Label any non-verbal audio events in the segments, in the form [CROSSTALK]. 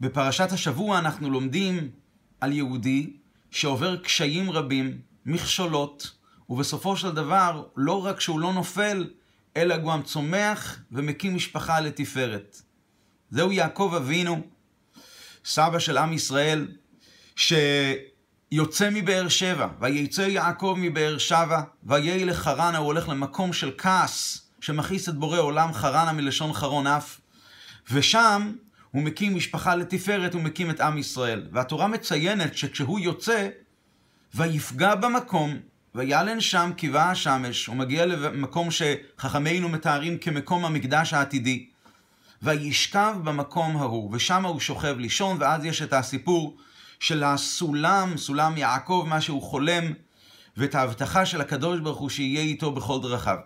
בפרשת השבוע אנחנו לומדים על יהודי שעובר קשיים רבים, מכשולות, ובסופו של דבר, לא רק שהוא לא נופל, אלא גם צומח ומקים משפחה לתפארת. זהו יעקב אבינו, סבא של עם ישראל, שיוצא מבאר שבע, ויצא יעקב מבאר שבע, ויהי לחרנה, הוא הולך למקום של כעס, שמכעיס את בורא עולם, חרנה מלשון חרון אף, ושם הוא מקים משפחה לתפארת, הוא מקים את עם ישראל. והתורה מציינת שכשהוא יוצא, ויפגע במקום, וילן שם קיבה השמש, הוא מגיע למקום שחכמינו מתארים כמקום המקדש העתידי. וישכב במקום ההוא, ושם הוא שוכב לישון, ואז יש את הסיפור של הסולם, סולם יעקב, מה שהוא חולם, ואת ההבטחה של הקדוש ברוך הוא שיהיה איתו בכל דרכיו.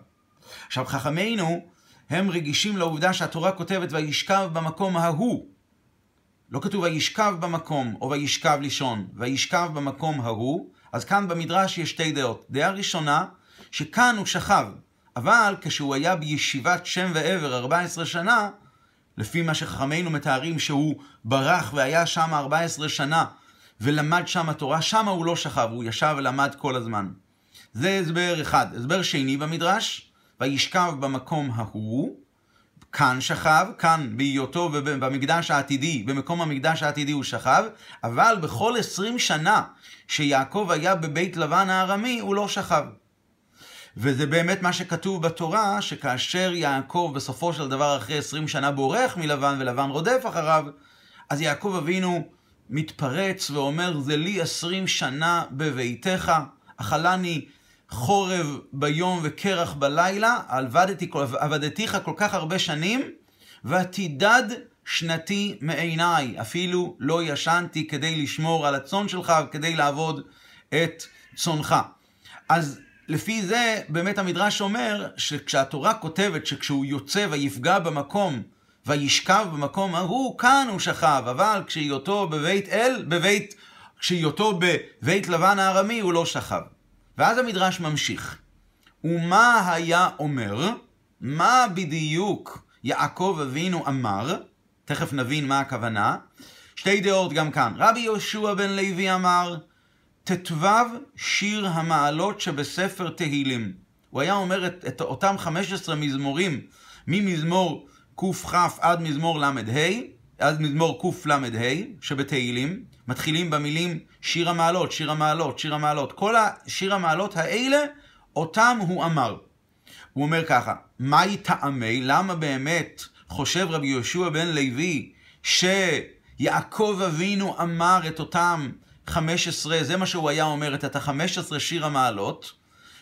עכשיו, חכמינו, הם רגישים לעובדה שהתורה כותבת וישכב במקום ההוא. לא כתוב וישכב במקום, או וישכב לישון, וישכב במקום ההוא, אז כאן במדרש יש שתי דעות. דעה ראשונה, שכאן הוא שכב, אבל כשהוא היה בישיבת שם ועבר 14 שנה, לפי מה שחכמינו מתארים שהוא ברח והיה שם 14 שנה ולמד שם התורה, שם הוא לא שכב, הוא ישב ולמד כל הזמן. זה הסבר אחד. הסבר שני במדרש, וישכב במקום ההוא, כאן שכב, כאן בהיותו במקדש העתידי, במקום המקדש העתידי הוא שכב, אבל בכל עשרים שנה שיעקב היה בבית לבן הארמי, הוא לא שכב. וזה באמת מה שכתוב בתורה, שכאשר יעקב בסופו של דבר אחרי עשרים שנה בורח מלבן ולבן רודף אחריו, אז יעקב אבינו מתפרץ ואומר, זה לי עשרים שנה בביתך, אכלני חורב ביום וקרח בלילה, עבדתי, עבדתיך כל כך הרבה שנים, ותידד שנתי מעיניי. אפילו לא ישנתי כדי לשמור על הצאן שלך וכדי לעבוד את צאנך. אז לפי זה, באמת המדרש אומר שכשהתורה כותבת שכשהוא יוצא ויפגע במקום וישכב במקום ההוא, כאן הוא שכב, אבל כשהיותו בבית אל, בבית, כשהיותו בבית לבן הארמי, הוא לא שכב. ואז המדרש ממשיך. ומה היה אומר? מה בדיוק יעקב אבינו אמר? תכף נבין מה הכוונה. שתי דעות גם כאן. רבי יהושע בן לוי אמר, ט"ו שיר המעלות שבספר תהילים. הוא היה אומר את, את אותם 15 מזמורים, ממזמור קכ עד מזמור ל"ה, עד מזמור קל"ה שבתהילים, מתחילים במילים שיר המעלות, שיר המעלות, שיר המעלות. כל השיר המעלות האלה, אותם הוא אמר. הוא אומר ככה, מהי טעמי? למה באמת חושב רבי יהושע בן לוי שיעקב אבינו אמר את אותם 15, זה מה שהוא היה אומר, את ה-15 שיר המעלות,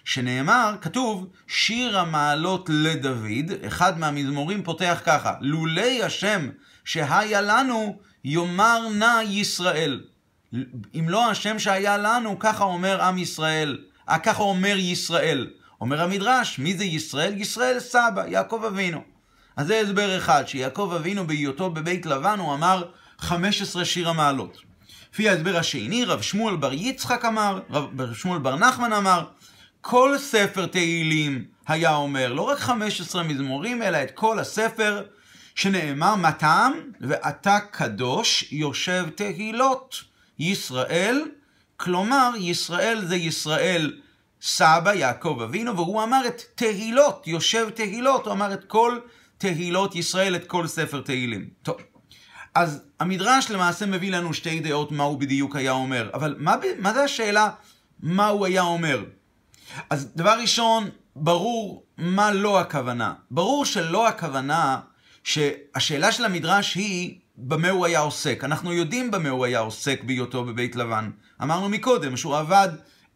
שנאמר, כתוב, שיר המעלות לדוד, אחד מהמזמורים פותח ככה, לולי השם שהיה לנו, יאמר נא ישראל. אם לא השם שהיה לנו, ככה אומר עם ישראל, אה, ככה אומר ישראל. אומר המדרש, מי זה ישראל? ישראל סבא, יעקב אבינו. אז זה הסבר אחד, שיעקב אבינו בהיותו בבית לבן, הוא אמר 15 שיר המעלות. לפי ההסבר השני, רב שמואל בר יצחק אמר, רב שמואל בר נחמן אמר, כל ספר תהילים היה אומר, לא רק 15 מזמורים, אלא את כל הספר, שנאמר, טעם? ואתה קדוש יושב תהילות. ישראל, כלומר, ישראל זה ישראל סבא, יעקב אבינו, והוא אמר את תהילות, יושב תהילות, הוא אמר את כל תהילות ישראל, את כל ספר תהילים. טוב, אז המדרש למעשה מביא לנו שתי דעות מה הוא בדיוק היה אומר, אבל מה, מה זה השאלה מה הוא היה אומר? אז דבר ראשון, ברור מה לא הכוונה. ברור שלא הכוונה שהשאלה של המדרש היא במה הוא היה עוסק. אנחנו יודעים במה הוא היה עוסק בהיותו בבית לבן. אמרנו מקודם שהוא עבד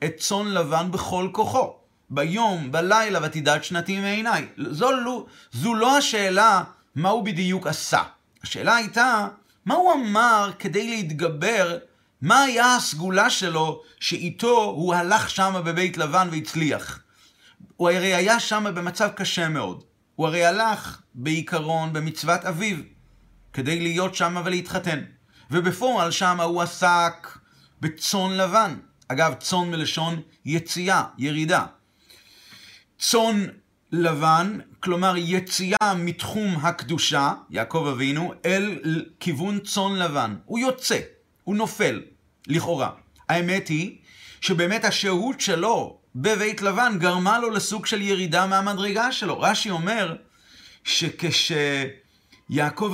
את צאן לבן בכל כוחו. ביום, בלילה, ותדעת שנתי מעיניי. זו, לא, זו לא השאלה מה הוא בדיוק עשה. השאלה הייתה, מה הוא אמר כדי להתגבר, מה היה הסגולה שלו שאיתו הוא הלך שם בבית לבן והצליח. הוא הרי היה שם במצב קשה מאוד. הוא הרי הלך בעיקרון במצוות אביו. כדי להיות שם ולהתחתן. ובפועל שם הוא עסק בצאן לבן. אגב, צאן מלשון יציאה, ירידה. צאן לבן, כלומר יציאה מתחום הקדושה, יעקב אבינו, אל כיוון צאן לבן. הוא יוצא, הוא נופל, לכאורה. האמת היא שבאמת השהות שלו בבית לבן גרמה לו לסוג של ירידה מהמדרגה שלו. רש"י אומר שכשיעקב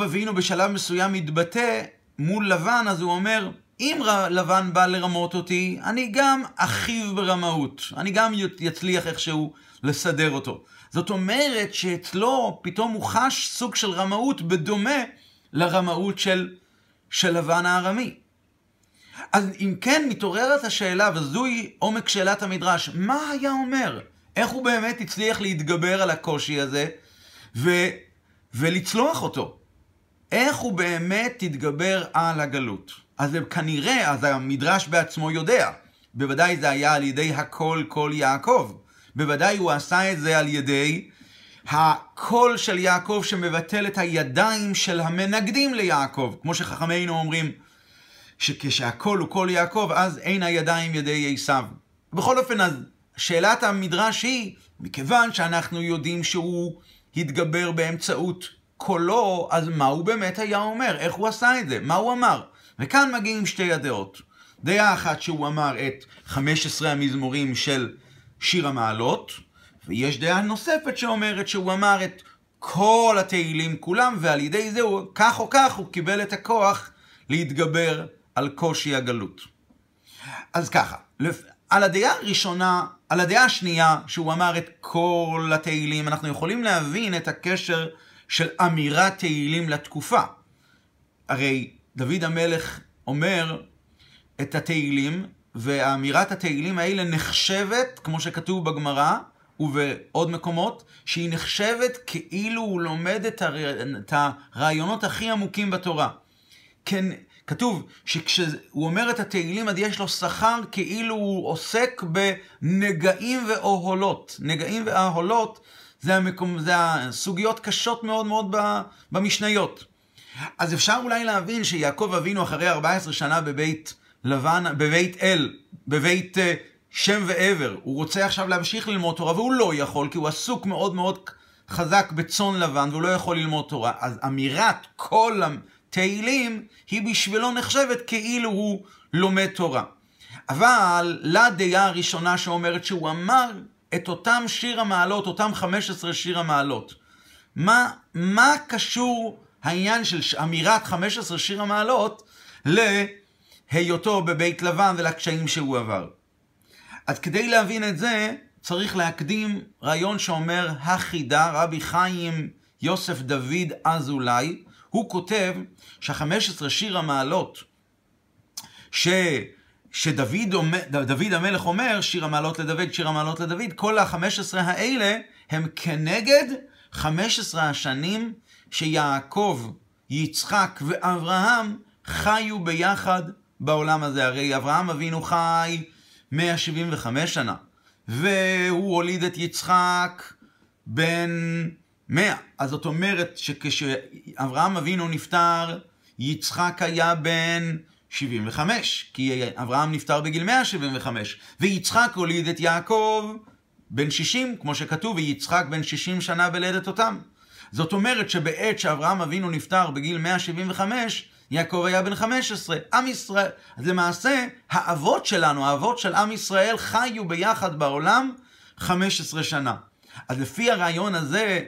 אבינו בשלב מסוים מתבטא מול לבן, אז הוא אומר, אם לבן בא לרמות אותי, אני גם אחיו ברמאות. אני גם יצליח איכשהו לסדר אותו. זאת אומרת שאצלו פתאום הוא חש סוג של רמאות בדומה לרמאות של, של לבן הארמי. אז אם כן מתעוררת השאלה, וזוהי עומק שאלת המדרש, מה היה אומר? איך הוא באמת הצליח להתגבר על הקושי הזה ו, ולצלוח אותו? איך הוא באמת התגבר על הגלות? אז כנראה, אז המדרש בעצמו יודע, בוודאי זה היה על ידי הכל כל יעקב. בוודאי הוא עשה את זה על ידי הקול של יעקב שמבטל את הידיים של המנגדים ליעקב. כמו שחכמינו אומרים, שכשהקול הוא קול יעקב, אז אין הידיים ידי עשיו. בכל אופן, אז שאלת המדרש היא, מכיוון שאנחנו יודעים שהוא התגבר באמצעות קולו, אז מה הוא באמת היה אומר? איך הוא עשה את זה? מה הוא אמר? וכאן מגיעים שתי הדעות. דעה אחת שהוא אמר את 15 המזמורים של שיר המעלות, ויש דעה נוספת שאומרת שהוא אמר את כל התהילים כולם, ועל ידי זה הוא, כך או כך, הוא קיבל את הכוח להתגבר על קושי הגלות. אז ככה, על הדעה הראשונה, על הדעה השנייה, שהוא אמר את כל התהילים, אנחנו יכולים להבין את הקשר של אמירת תהילים לתקופה. הרי דוד המלך אומר את התהילים, ואמירת התהילים האלה נחשבת, כמו שכתוב בגמרא ובעוד מקומות, שהיא נחשבת כאילו הוא לומד את, הר... את הרעיונות הכי עמוקים בתורה. כן, כתוב שכשהוא אומר את התהילים, אז יש לו שכר כאילו הוא עוסק בנגעים ואוהלות. נגעים ואוהלות זה, המקום, זה הסוגיות קשות מאוד מאוד במשניות. אז אפשר אולי להבין שיעקב אבינו אחרי 14 שנה בבית לבן, בבית אל, בבית uh, שם ועבר, הוא רוצה עכשיו להמשיך ללמוד תורה, והוא לא יכול, כי הוא עסוק מאוד מאוד חזק בצאן לבן, והוא לא יכול ללמוד תורה. אז אמירת כל התהילים, היא בשבילו נחשבת כאילו הוא לומד תורה. אבל לדעה הראשונה שאומרת שהוא אמר את אותם שיר המעלות, אותם 15 שיר המעלות. מה, מה קשור העניין של אמירת 15 שיר המעלות להיותו בבית לבן ולקשיים שהוא עבר? אז כדי להבין את זה, צריך להקדים רעיון שאומר החידה, רבי חיים יוסף דוד אזולאי, הוא כותב שה-15 שיר המעלות, ש... שדוד אומר, דוד המלך אומר, שיר המעלות לדוד, שיר המעלות לדוד, כל ה-15 האלה הם כנגד 15 השנים שיעקב, יצחק ואברהם חיו ביחד בעולם הזה. הרי אברהם אבינו חי 175 שנה, והוא הוליד את יצחק בן 100. אז זאת אומרת שכשאברהם אבינו נפטר, יצחק היה בן 75, כי אברהם נפטר בגיל 175, ויצחק הוליד את יעקב בן 60, כמו שכתוב, ויצחק בן 60 שנה בלדת אותם. זאת אומרת שבעת שאברהם אבינו נפטר בגיל 175, יעקב היה בן 15. עם ישראל, אז למעשה, האבות שלנו, האבות של עם ישראל, חיו ביחד בעולם 15 שנה. אז לפי הרעיון הזה,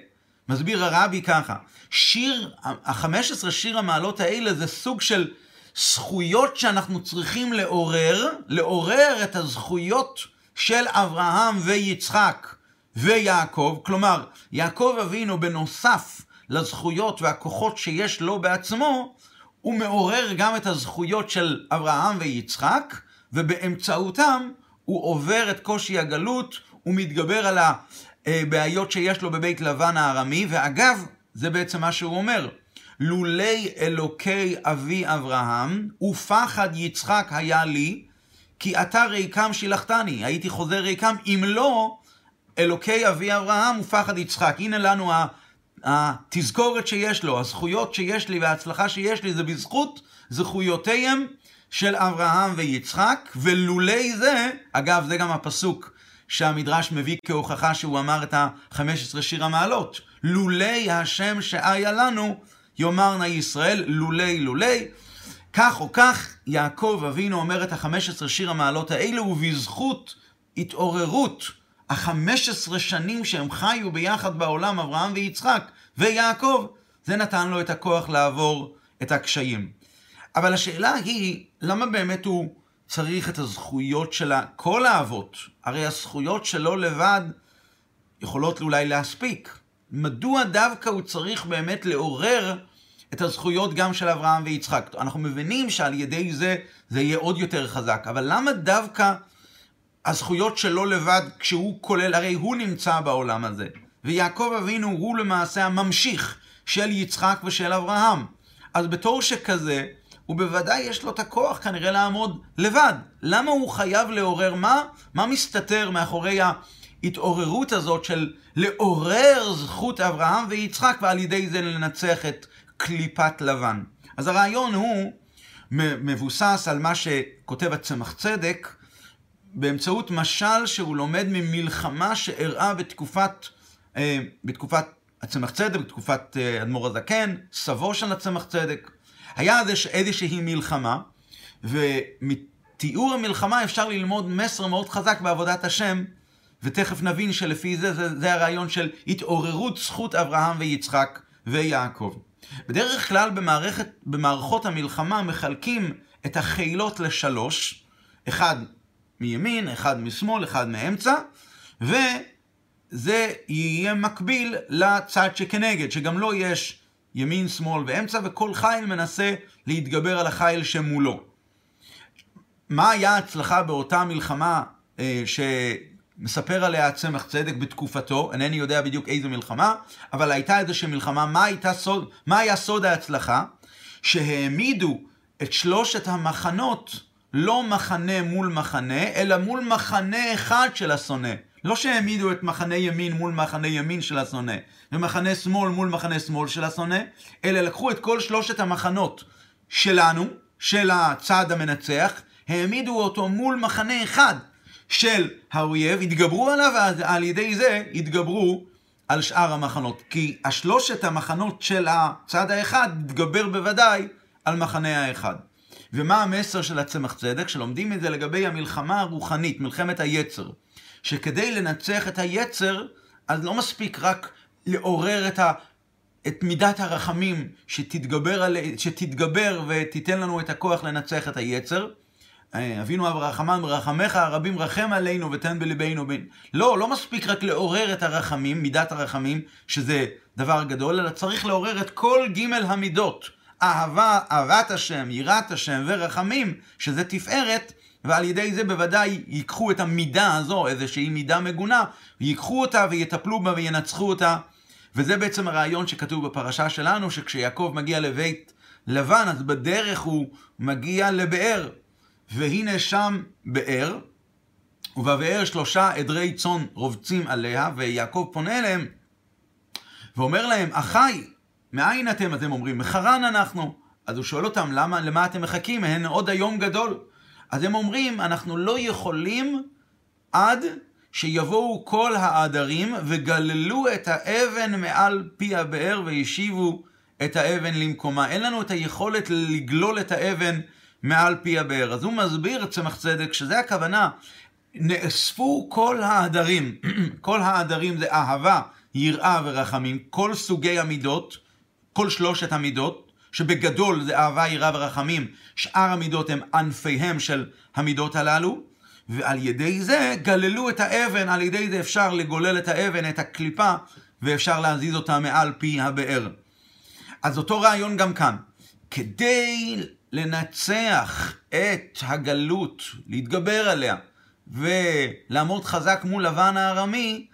מסביר הרבי ככה, שיר, ה-15 שיר המעלות האלה זה סוג של זכויות שאנחנו צריכים לעורר, לעורר את הזכויות של אברהם ויצחק ויעקב, כלומר, יעקב אבינו בנוסף לזכויות והכוחות שיש לו בעצמו, הוא מעורר גם את הזכויות של אברהם ויצחק, ובאמצעותם הוא עובר את קושי הגלות, הוא מתגבר על הבעיות שיש לו בבית לבן הארמי, ואגב, זה בעצם מה שהוא אומר. לולי אלוקי אבי אברהם, ופחד יצחק היה לי, כי אתה ריקם שילחתני, הייתי חוזר ריקם, אם לא, אלוקי אבי אברהם ופחד יצחק. הנה לנו התזכורת שיש לו, הזכויות שיש לי וההצלחה שיש לי, זה בזכות זכויותיהם של אברהם ויצחק, ולולי זה, אגב, זה גם הפסוק שהמדרש מביא כהוכחה שהוא אמר את ה-15 שיר המעלות. לולי השם שאיה לנו, יאמרנה ישראל, לולי לולי. כך או כך, יעקב אבינו אומר את ה-15 שיר המעלות האלו, ובזכות התעוררות ה-15 שנים שהם חיו ביחד בעולם, אברהם ויצחק ויעקב, זה נתן לו את הכוח לעבור את הקשיים. אבל השאלה היא, למה באמת הוא צריך את הזכויות של כל האבות? הרי הזכויות שלו לבד יכולות אולי להספיק. מדוע דווקא הוא צריך באמת לעורר את הזכויות גם של אברהם ויצחק? אנחנו מבינים שעל ידי זה זה יהיה עוד יותר חזק, אבל למה דווקא הזכויות שלו לבד כשהוא כולל, הרי הוא נמצא בעולם הזה, ויעקב אבינו הוא למעשה הממשיך של יצחק ושל אברהם. אז בתור שכזה, הוא בוודאי יש לו את הכוח כנראה לעמוד לבד. למה הוא חייב לעורר מה? מה מסתתר מאחורי ההתעוררות הזאת של לעורר זכות אברהם ויצחק ועל ידי זה לנצח את קליפת לבן. אז הרעיון הוא מבוסס על מה שכותב הצמח צדק באמצעות משל שהוא לומד ממלחמה שאירעה בתקופת, אה, בתקופת הצמח צדק, בתקופת אה, אדמו"ר הזקן, סבו של הצמח צדק. היה איזושהי מלחמה, ומתיאור המלחמה אפשר ללמוד מסר מאוד חזק בעבודת השם, ותכף נבין שלפי זה, זה, זה הרעיון של התעוררות זכות אברהם ויצחק ויעקב. בדרך כלל במערכת, במערכות המלחמה מחלקים את החילות לשלוש, אחד מימין, אחד משמאל, אחד מאמצע, וזה יהיה מקביל לצד שכנגד, שגם לו יש ימין, שמאל ואמצע, וכל חיל מנסה להתגבר על החיל שמולו. מה היה ההצלחה באותה מלחמה אה, שמספר עליה צמח צדק בתקופתו, אינני יודע בדיוק איזו מלחמה, אבל הייתה איזושהי מלחמה, מה, הייתה סוד, מה היה סוד ההצלחה? שהעמידו את שלושת המחנות, לא מחנה מול מחנה, אלא מול מחנה אחד של השונא. לא שהעמידו את מחנה ימין מול מחנה ימין של השונא, ומחנה שמאל מול מחנה שמאל של השונא, אלא לקחו את כל שלושת המחנות שלנו, של הצד המנצח, העמידו אותו מול מחנה אחד של האויב, התגברו עליו, ועל ידי זה התגברו על שאר המחנות. כי השלושת המחנות של הצד האחד התגבר בוודאי על מחנה האחד. ומה המסר של הצמח צדק? שלומדים את זה לגבי המלחמה הרוחנית, מלחמת היצר. שכדי לנצח את היצר, אז לא מספיק רק לעורר את, ה, את מידת הרחמים שתתגבר, על, שתתגבר ותיתן לנו את הכוח לנצח את היצר. אה, אבינו אב רחמן ברחמך הרבים רחם עלינו ותן בלבנו בין. לא, לא מספיק רק לעורר את הרחמים, מידת הרחמים, שזה דבר גדול, אלא צריך לעורר את כל ג' המידות. אהבה, אהבת השם, יראת השם ורחמים, שזה תפארת, ועל ידי זה בוודאי ייקחו את המידה הזו, איזושהי מידה מגונה, ייקחו אותה ויטפלו בה וינצחו אותה. וזה בעצם הרעיון שכתוב בפרשה שלנו, שכשיעקב מגיע לבית לבן, אז בדרך הוא מגיע לבאר. והנה שם באר, ובבאר שלושה עדרי צאן רובצים עליה, ויעקב פונה אליהם, ואומר להם, אחי, מאין אתם? אז הם אומרים, מחרן אנחנו. אז הוא שואל אותם, למה, למה אתם מחכים? הן עוד היום גדול. אז הם אומרים, אנחנו לא יכולים עד שיבואו כל העדרים וגללו את האבן מעל פי הבאר וישיבו את האבן למקומה. אין לנו את היכולת לגלול את האבן מעל פי הבאר. אז הוא מסביר, צמח צדק, שזה הכוונה. נאספו כל העדרים, [CLEARS THROAT] כל העדרים זה אהבה, יראה ורחמים, כל סוגי המידות, כל שלושת המידות, שבגדול זה אהבה, יראה ורחמים, שאר המידות הם ענפיהם של המידות הללו, ועל ידי זה גללו את האבן, על ידי זה אפשר לגולל את האבן, את הקליפה, ואפשר להזיז אותה מעל פי הבאר. אז אותו רעיון גם כאן. כדי לנצח את הגלות, להתגבר עליה, ולעמוד חזק מול לבן הארמי,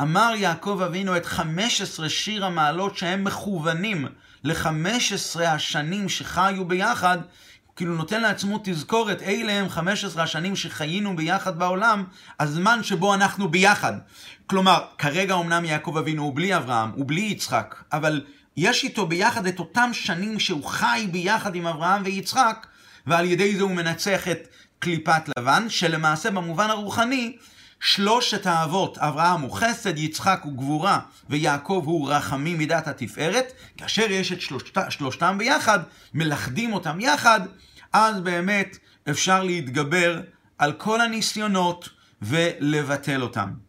אמר יעקב אבינו את 15 שיר המעלות שהם מכוונים ל-15 השנים שחיו ביחד, כאילו נותן לעצמו תזכורת, אלה הם 15 השנים שחיינו ביחד בעולם, הזמן שבו אנחנו ביחד. כלומר, כרגע אמנם יעקב אבינו הוא בלי אברהם, הוא בלי יצחק, אבל יש איתו ביחד את אותם שנים שהוא חי ביחד עם אברהם ויצחק, ועל ידי זה הוא מנצח את קליפת לבן, שלמעשה במובן הרוחני, שלושת האבות, אברהם הוא חסד, יצחק הוא גבורה, ויעקב הוא רחמים מידת התפארת, כאשר יש את שלושת, שלושתם ביחד, מלכדים אותם יחד, אז באמת אפשר להתגבר על כל הניסיונות ולבטל אותם.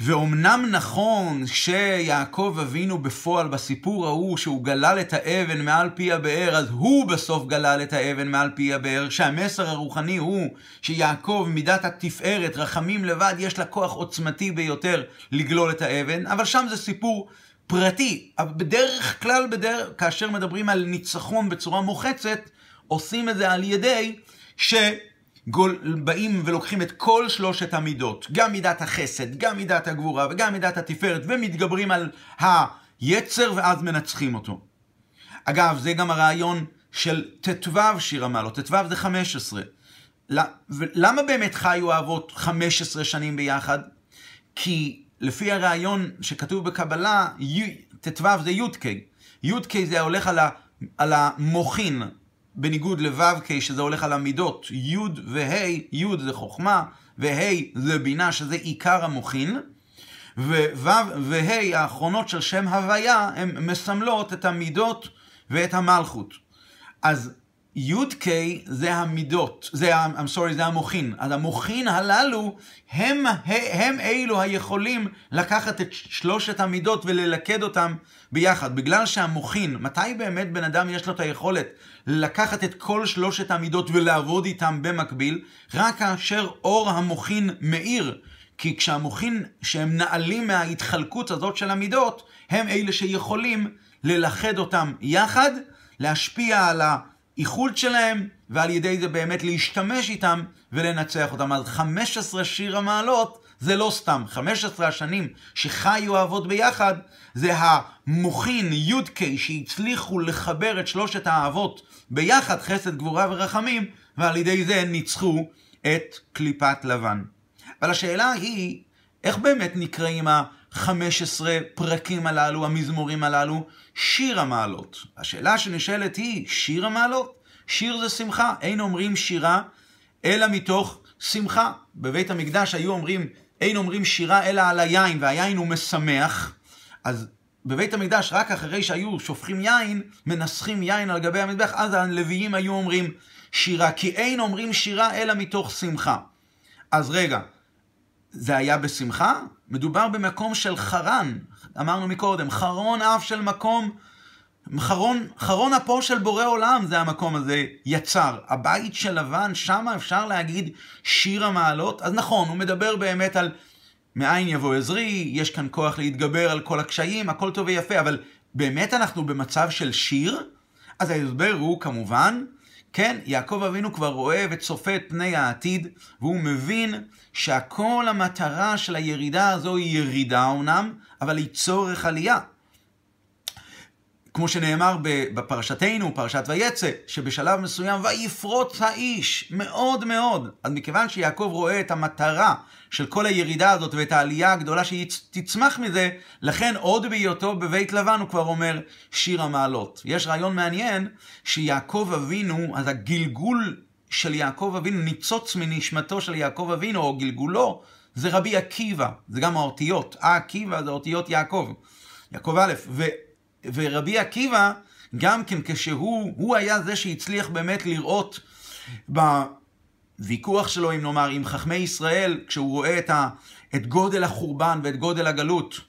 ואומנם נכון שיעקב אבינו בפועל בסיפור ההוא שהוא גלל את האבן מעל פי הבאר, אז הוא בסוף גלל את האבן מעל פי הבאר, שהמסר הרוחני הוא שיעקב מידת התפארת, רחמים לבד, יש לה כוח עוצמתי ביותר לגלול את האבן, אבל שם זה סיפור פרטי. בדרך כלל, בדרך, כאשר מדברים על ניצחון בצורה מוחצת, עושים את זה על ידי ש... גול, באים ולוקחים את כל שלושת המידות, גם מידת החסד, גם מידת הגבורה וגם מידת התפארת, ומתגברים על היצר ואז מנצחים אותו. אגב, זה גם הרעיון של ט"ו שיר המעלות, ט"ו זה 15. למה באמת חיו האבות 15 שנים ביחד? כי לפי הרעיון שכתוב בקבלה, ט"ו זה י"ק. י"ק זה הולך על, המוחין, בניגוד לו"ק שזה הולך על המידות, י' וה', י' זה חוכמה, וה' זה בינה שזה עיקר המוחין, וו' וה' האחרונות של שם הוויה, הן מסמלות את המידות ואת המלכות. אז י"ק זה המידות, זה, I'm sorry, זה המוחין. אז המוחין הללו הם, הם אלו היכולים לקחת את שלושת המידות וללכד אותם ביחד. בגלל שהמוחין, מתי באמת בן אדם יש לו את היכולת לקחת את כל שלושת המידות ולעבוד איתם במקביל? רק כאשר אור המוחין מאיר. כי כשהמוחין, שהם נעלים מההתחלקות הזאת של המידות, הם אלה שיכולים ללכד אותם יחד, להשפיע על ה... איחוד שלהם, ועל ידי זה באמת להשתמש איתם ולנצח אותם. אז 15 שיר המעלות זה לא סתם. 15 השנים שחיו האבות ביחד, זה המוחין י"ק שהצליחו לחבר את שלושת האבות ביחד, חסד, גבורה ורחמים, ועל ידי זה ניצחו את קליפת לבן. אבל השאלה היא, איך באמת נקראים ה-15 פרקים הללו, המזמורים הללו, שיר המעלות. השאלה שנשאלת היא, שיר המעלות? שיר זה שמחה, אין אומרים שירה אלא מתוך שמחה. בבית המקדש היו אומרים, אין אומרים שירה אלא על היין, והיין הוא משמח. אז בבית המקדש, רק אחרי שהיו שופכים יין, מנסחים יין על גבי המזבח, אז הלוויים היו אומרים שירה, כי אין אומרים שירה אלא מתוך שמחה. אז רגע, זה היה בשמחה? מדובר במקום של חרן, אמרנו מקודם, חרון אף של מקום, חרון, חרון אפו של בורא עולם זה המקום הזה יצר. הבית של לבן, שם אפשר להגיד שיר המעלות? אז נכון, הוא מדבר באמת על מאין יבוא עזרי, יש כאן כוח להתגבר על כל הקשיים, הכל טוב ויפה, אבל באמת אנחנו במצב של שיר? אז ההסבר הוא כמובן כן, יעקב אבינו כבר רואה וצופה את פני העתיד, והוא מבין שהכל המטרה של הירידה הזו היא ירידה אמנם, אבל היא צורך עלייה. כמו שנאמר בפרשתנו, פרשת ויצא, שבשלב מסוים ויפרוץ האיש, מאוד מאוד. אז מכיוון שיעקב רואה את המטרה של כל הירידה הזאת ואת העלייה הגדולה שהיא תצמח מזה, לכן עוד בהיותו בבית לבן הוא כבר אומר שיר המעלות. יש רעיון מעניין שיעקב אבינו, אז הגלגול של יעקב אבינו, ניצוץ מנשמתו של יעקב אבינו, או גלגולו, זה רבי עקיבא, זה גם האותיות, עקיבא זה אותיות יעקב, יעקב א', ורבי עקיבא, גם כן כשהוא, הוא היה זה שהצליח באמת לראות בוויכוח שלו, אם נאמר, עם חכמי ישראל, כשהוא רואה את, ה, את גודל החורבן ואת גודל הגלות,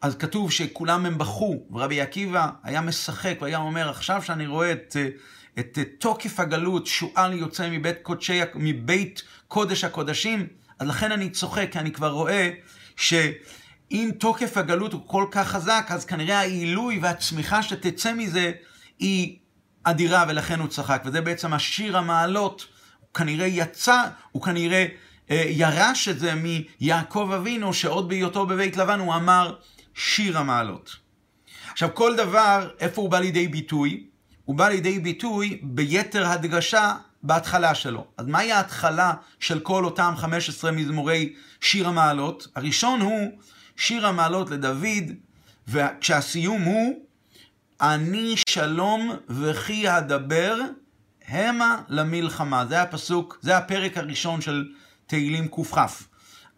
אז כתוב שכולם הם בכו, ורבי עקיבא היה משחק והיה אומר, עכשיו שאני רואה את, את, את תוקף הגלות, שועל יוצא מבית, קודשי, מבית קודש הקודשים, אז לכן אני צוחק, כי אני כבר רואה שאם תוקף הגלות הוא כל כך חזק, אז כנראה העילוי והצמיחה שתצא מזה היא אדירה, ולכן הוא צחק. וזה בעצם השיר המעלות, הוא כנראה יצא, הוא כנראה אה, ירש את זה מיעקב אבינו, שעוד בהיותו בבית לבן הוא אמר שיר המעלות. עכשיו, כל דבר, איפה הוא בא לידי ביטוי? הוא בא לידי ביטוי ביתר הדגשה בהתחלה שלו. אז מהי ההתחלה של כל אותם 15 מזמורי שיר המעלות? הראשון הוא שיר המעלות לדוד, וכשהסיום הוא אני שלום וכי אדבר המה למלחמה. זה הפסוק, זה הפרק הראשון של תהילים קכ.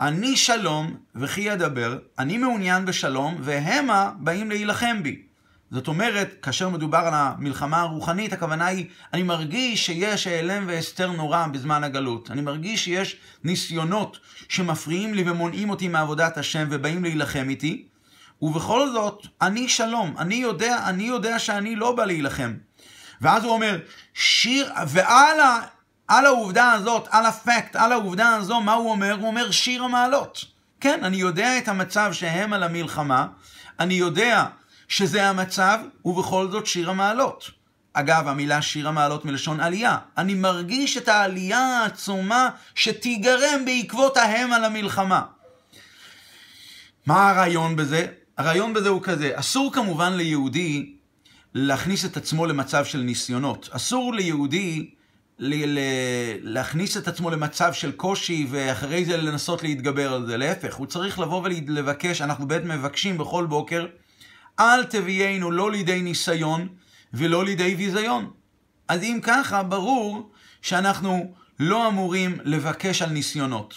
אני שלום וכי ידבר, אני מעוניין בשלום, והמה באים להילחם בי. זאת אומרת, כאשר מדובר על המלחמה הרוחנית, הכוונה היא, אני מרגיש שיש העלם והסתר נורא בזמן הגלות. אני מרגיש שיש ניסיונות שמפריעים לי ומונעים אותי מעבודת השם ובאים להילחם איתי, ובכל זאת, אני שלום. אני יודע, אני יודע שאני לא בא להילחם. ואז הוא אומר, שיר, ועל ה, על העובדה הזאת, על הפקט, על העובדה הזו, מה הוא אומר? הוא אומר שיר המעלות. כן, אני יודע את המצב שהם על המלחמה, אני יודע שזה המצב, ובכל זאת שיר המעלות. אגב, המילה שיר המעלות מלשון עלייה. אני מרגיש את העלייה העצומה שתיגרם בעקבות ההם על המלחמה. מה הרעיון בזה? הרעיון בזה הוא כזה, אסור כמובן ליהודי להכניס את עצמו למצב של ניסיונות. אסור ליהודי ל- ל- להכניס את עצמו למצב של קושי ואחרי זה לנסות להתגבר על זה. להפך, הוא צריך לבוא ולבקש, אנחנו באמת מבקשים בכל בוקר, אל תביאנו לא לידי ניסיון ולא לידי ביזיון. אז אם ככה, ברור שאנחנו לא אמורים לבקש על ניסיונות.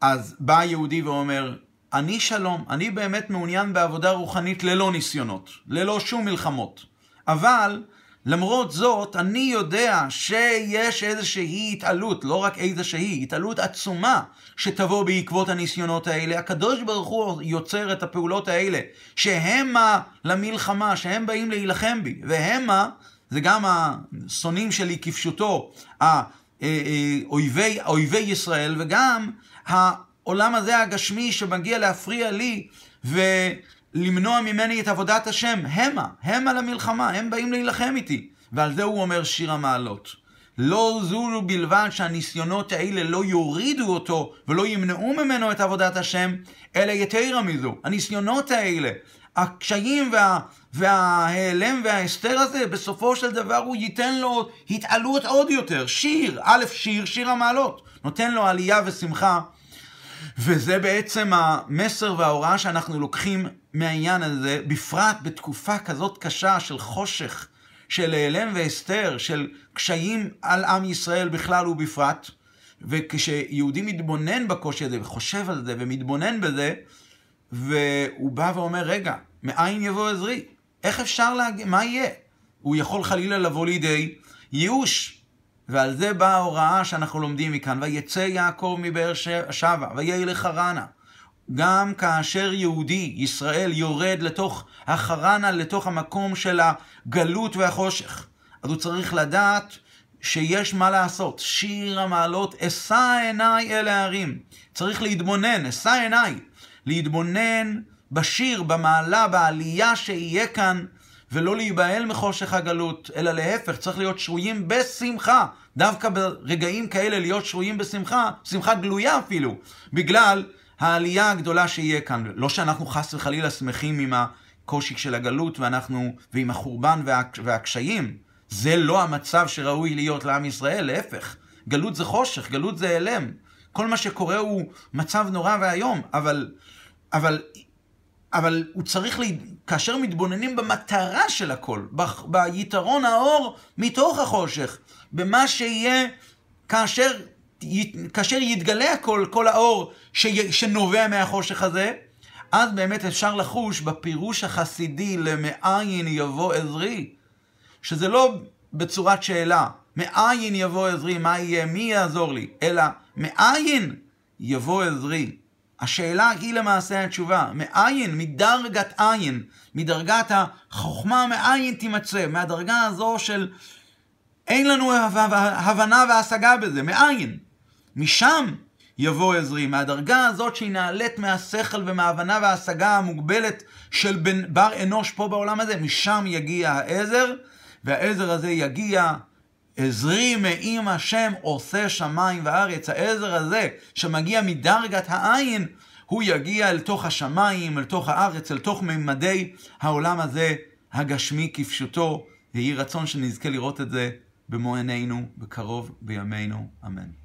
אז בא יהודי ואומר, אני שלום, אני באמת מעוניין בעבודה רוחנית ללא ניסיונות, ללא שום מלחמות. אבל למרות זאת, אני יודע שיש איזושהי התעלות, לא רק איזושהי, התעלות עצומה שתבוא בעקבות הניסיונות האלה. הקדוש ברוך הוא יוצר את הפעולות האלה, שהמה למלחמה, שהם באים להילחם בי, והמה, זה גם השונאים שלי כפשוטו, האויבי, אויבי ישראל, וגם העולם הזה הגשמי שמגיע להפריע לי, ו... למנוע ממני את עבודת השם, המה, המה למלחמה, הם באים להילחם איתי. ועל זה הוא אומר שיר המעלות. לא זו בלבד שהניסיונות האלה לא יורידו אותו ולא ימנעו ממנו את עבודת השם, אלא יתרה מזו. הניסיונות האלה, הקשיים וה, וההיעלם וההסתר הזה, בסופו של דבר הוא ייתן לו התעלות עוד יותר. שיר, א', שיר, שיר המעלות. נותן לו עלייה ושמחה וזה בעצם המסר וההוראה שאנחנו לוקחים מהעניין הזה, בפרט בתקופה כזאת קשה של חושך, של העלם והסתר, של קשיים על עם ישראל בכלל ובפרט. וכשיהודי מתבונן בקושי הזה וחושב על זה ומתבונן בזה, והוא בא ואומר, רגע, מאין יבוא עזרי? איך אפשר להגיד, מה יהיה? הוא יכול חלילה לבוא לידי ייאוש, ועל זה באה ההוראה שאנחנו לומדים מכאן, ויצא יעקב מבאר שבע, וילך חרנה. גם כאשר יהודי, ישראל, יורד לתוך החרנה, לתוך המקום של הגלות והחושך, אז הוא צריך לדעת שיש מה לעשות. שיר המעלות, אשא עיניי אל ההרים. צריך להתבונן, אשא עיניי. להתבונן בשיר, במעלה, בעלייה שיהיה כאן, ולא להיבהל מחושך הגלות, אלא להפך, צריך להיות שרויים בשמחה. דווקא ברגעים כאלה להיות שרויים בשמחה, שמחה גלויה אפילו, בגלל העלייה הגדולה שיהיה כאן. לא שאנחנו חס וחלילה שמחים עם הקושי של הגלות ואנחנו, ועם החורבן והקשיים. זה לא המצב שראוי להיות לעם ישראל, להפך. גלות זה חושך, גלות זה הלם. כל מה שקורה הוא מצב נורא ואיום, אבל, אבל אבל הוא צריך, לה... כאשר מתבוננים במטרה של הכל, ב... ביתרון האור מתוך החושך, במה שיהיה כאשר, כאשר יתגלה הכל, כל האור ש... שנובע מהחושך הזה, אז באמת אפשר לחוש בפירוש החסידי למאין יבוא עזרי, שזה לא בצורת שאלה, מאין יבוא עזרי, מה יהיה, מי יעזור לי, אלא מאין יבוא עזרי. השאלה היא למעשה התשובה, מאין, מדרגת עין, מדרגת החוכמה מאין תימצא, מהדרגה הזו של אין לנו הבנה והשגה בזה, מאין. משם יבוא עזרי, מהדרגה הזאת שהיא נעלית מהשכל ומההבנה וההשגה המוגבלת של בן, בר אנוש פה בעולם הזה, משם יגיע העזר, והעזר הזה יגיע עזרי מעם השם עושה שמיים וארץ. העזר הזה שמגיע מדרגת העין, הוא יגיע אל תוך השמיים, אל תוך הארץ, אל תוך ממדי העולם הזה הגשמי כפשוטו. יהי רצון שנזכה לראות את זה במו עינינו, בקרוב בימינו. אמן.